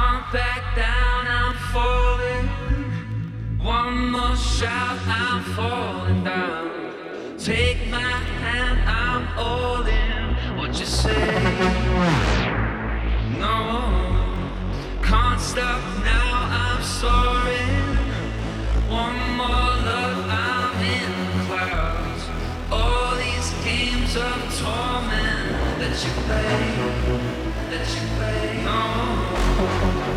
can't back down, I'm falling. One more shout, I'm falling down. Take my hand, I'm all in. What you say? No, can't stop now, I'm soaring. One more love, I'm in the clouds. All these games of torment that you play, that you play. No.